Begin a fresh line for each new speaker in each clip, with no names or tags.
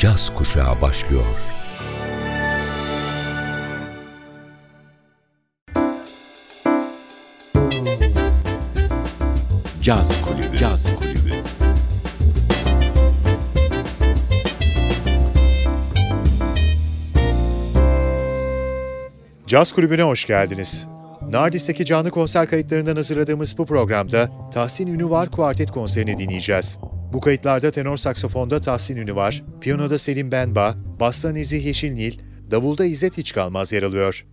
caz kuşağı başlıyor. Caz Kulübü. Caz Kulübü.
Caz Kulübü'ne hoş geldiniz. Nardis'teki canlı konser kayıtlarından hazırladığımız bu programda Tahsin Ünüvar Kuartet konserini dinleyeceğiz. Bu kayıtlarda tenor saksafonda Tahsin Ünüvar, piyanoda Selim Benba, basta Nezih Yeşilnil, davulda İzzet Hiç Kalmaz yer alıyor.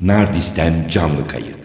Nardis'ten canlı kayıt.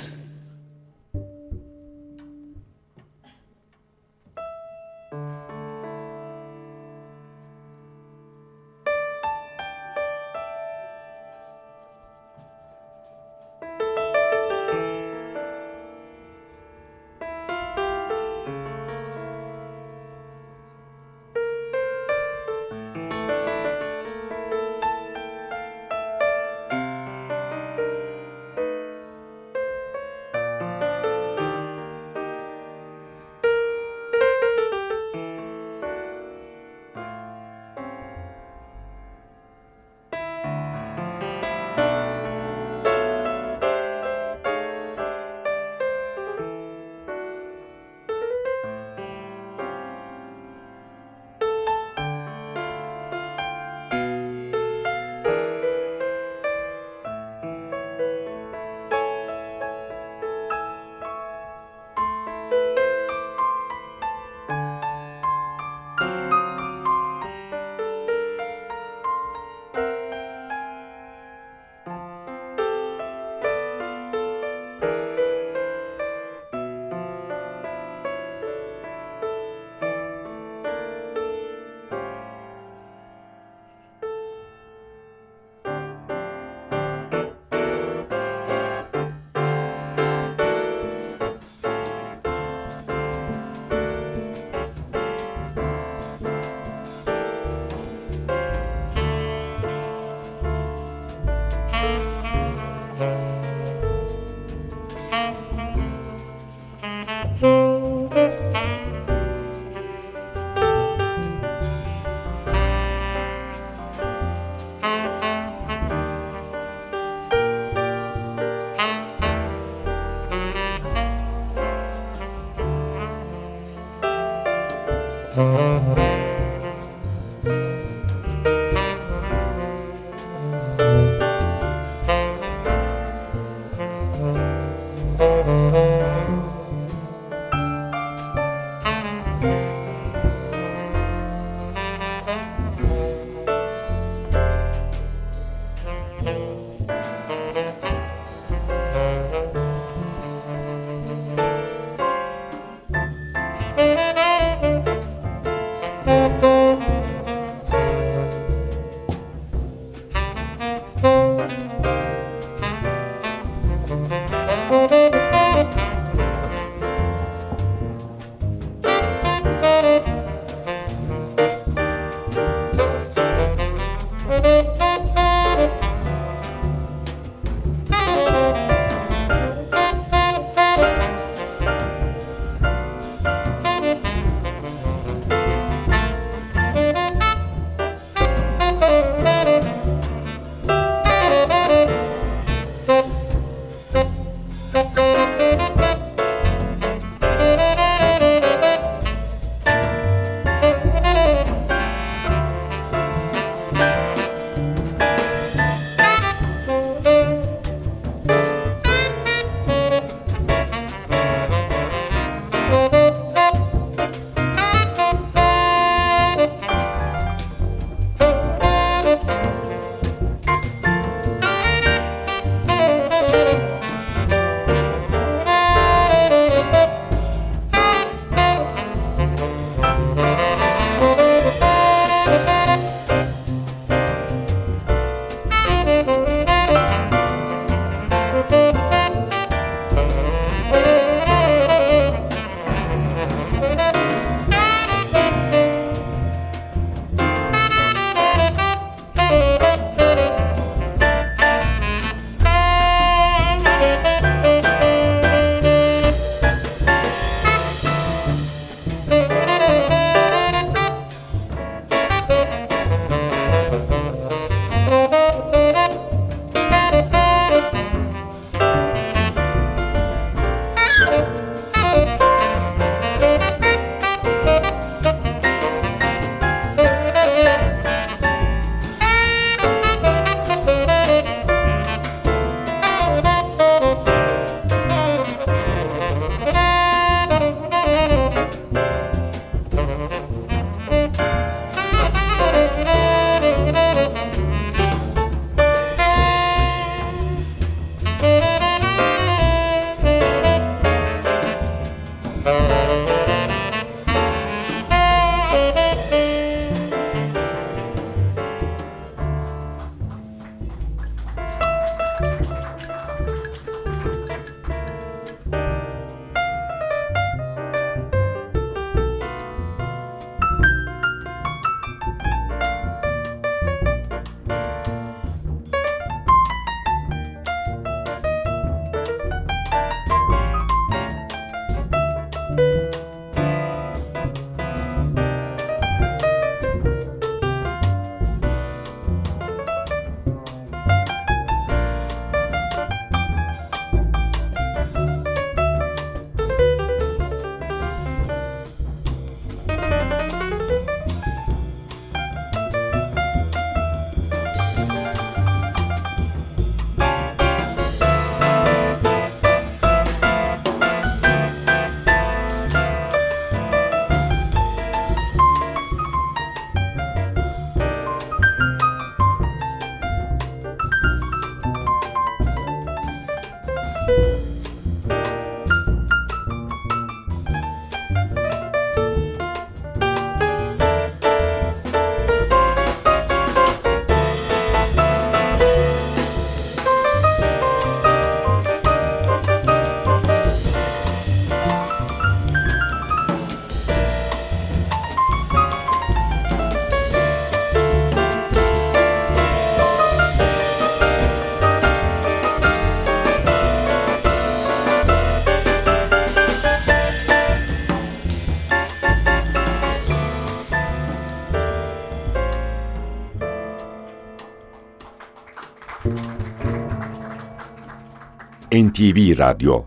NTV Radyo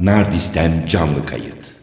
Nardis'ten canlı kayıt.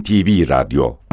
NTV Radyo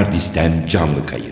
Nardis'ten canlı kayıt.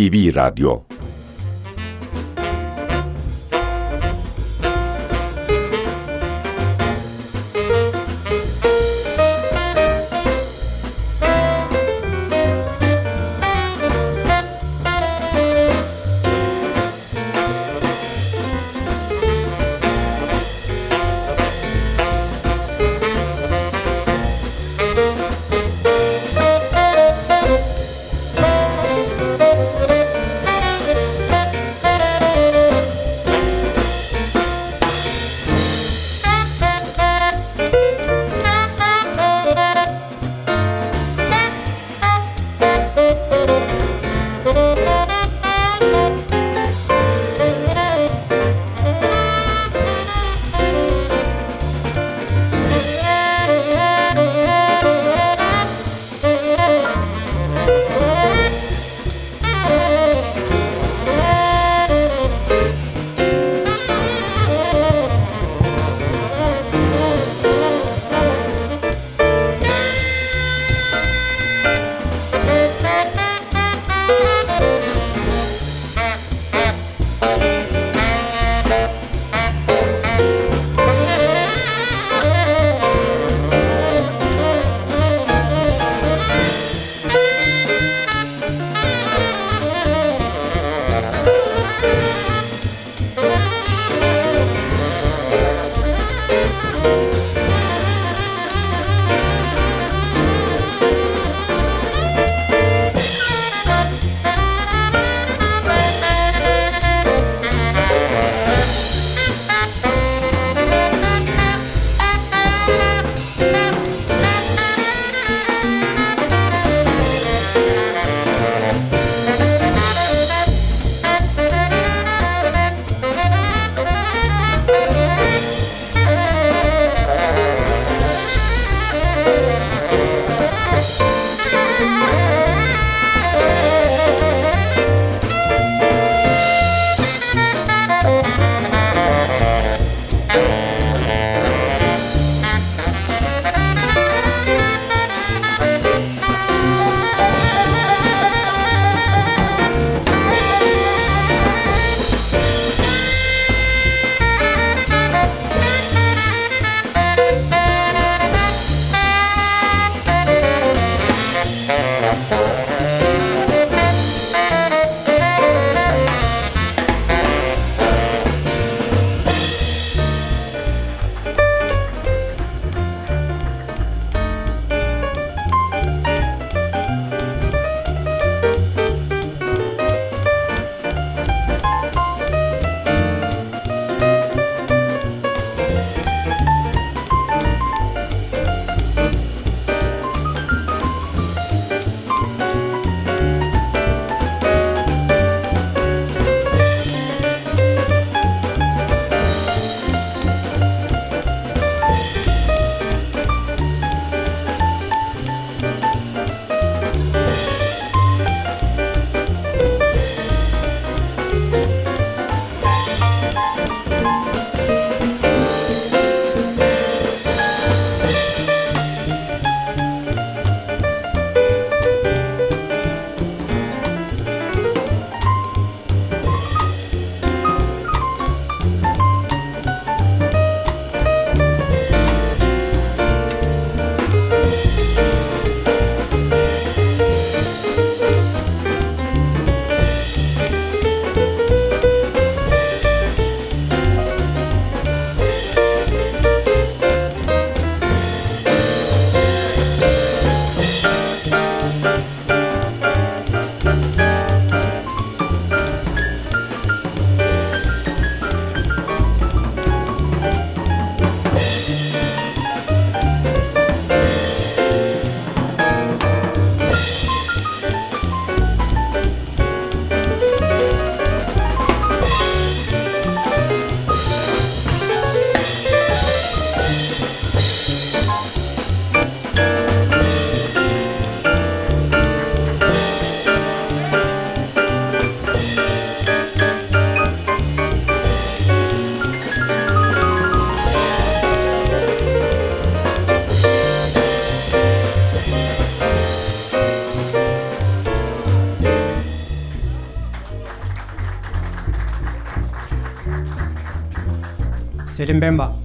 NTV Radyo
Bemba.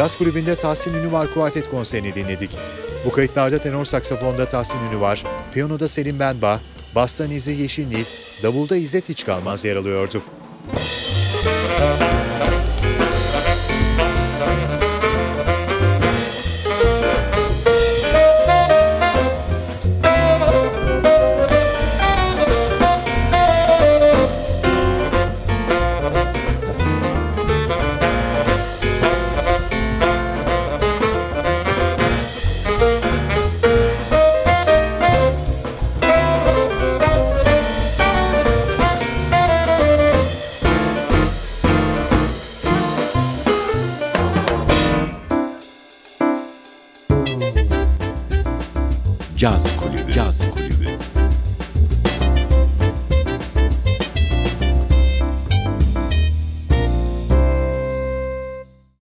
Yaz kulübünde Tahsin Ünüvar Kuartet konserini dinledik. Bu kayıtlarda tenor saksafonda Tahsin Ünüvar, piyanoda Selim Benba, basta Nizi Yeşilnil, davulda İzzet Hiç Kalmaz yer alıyordu.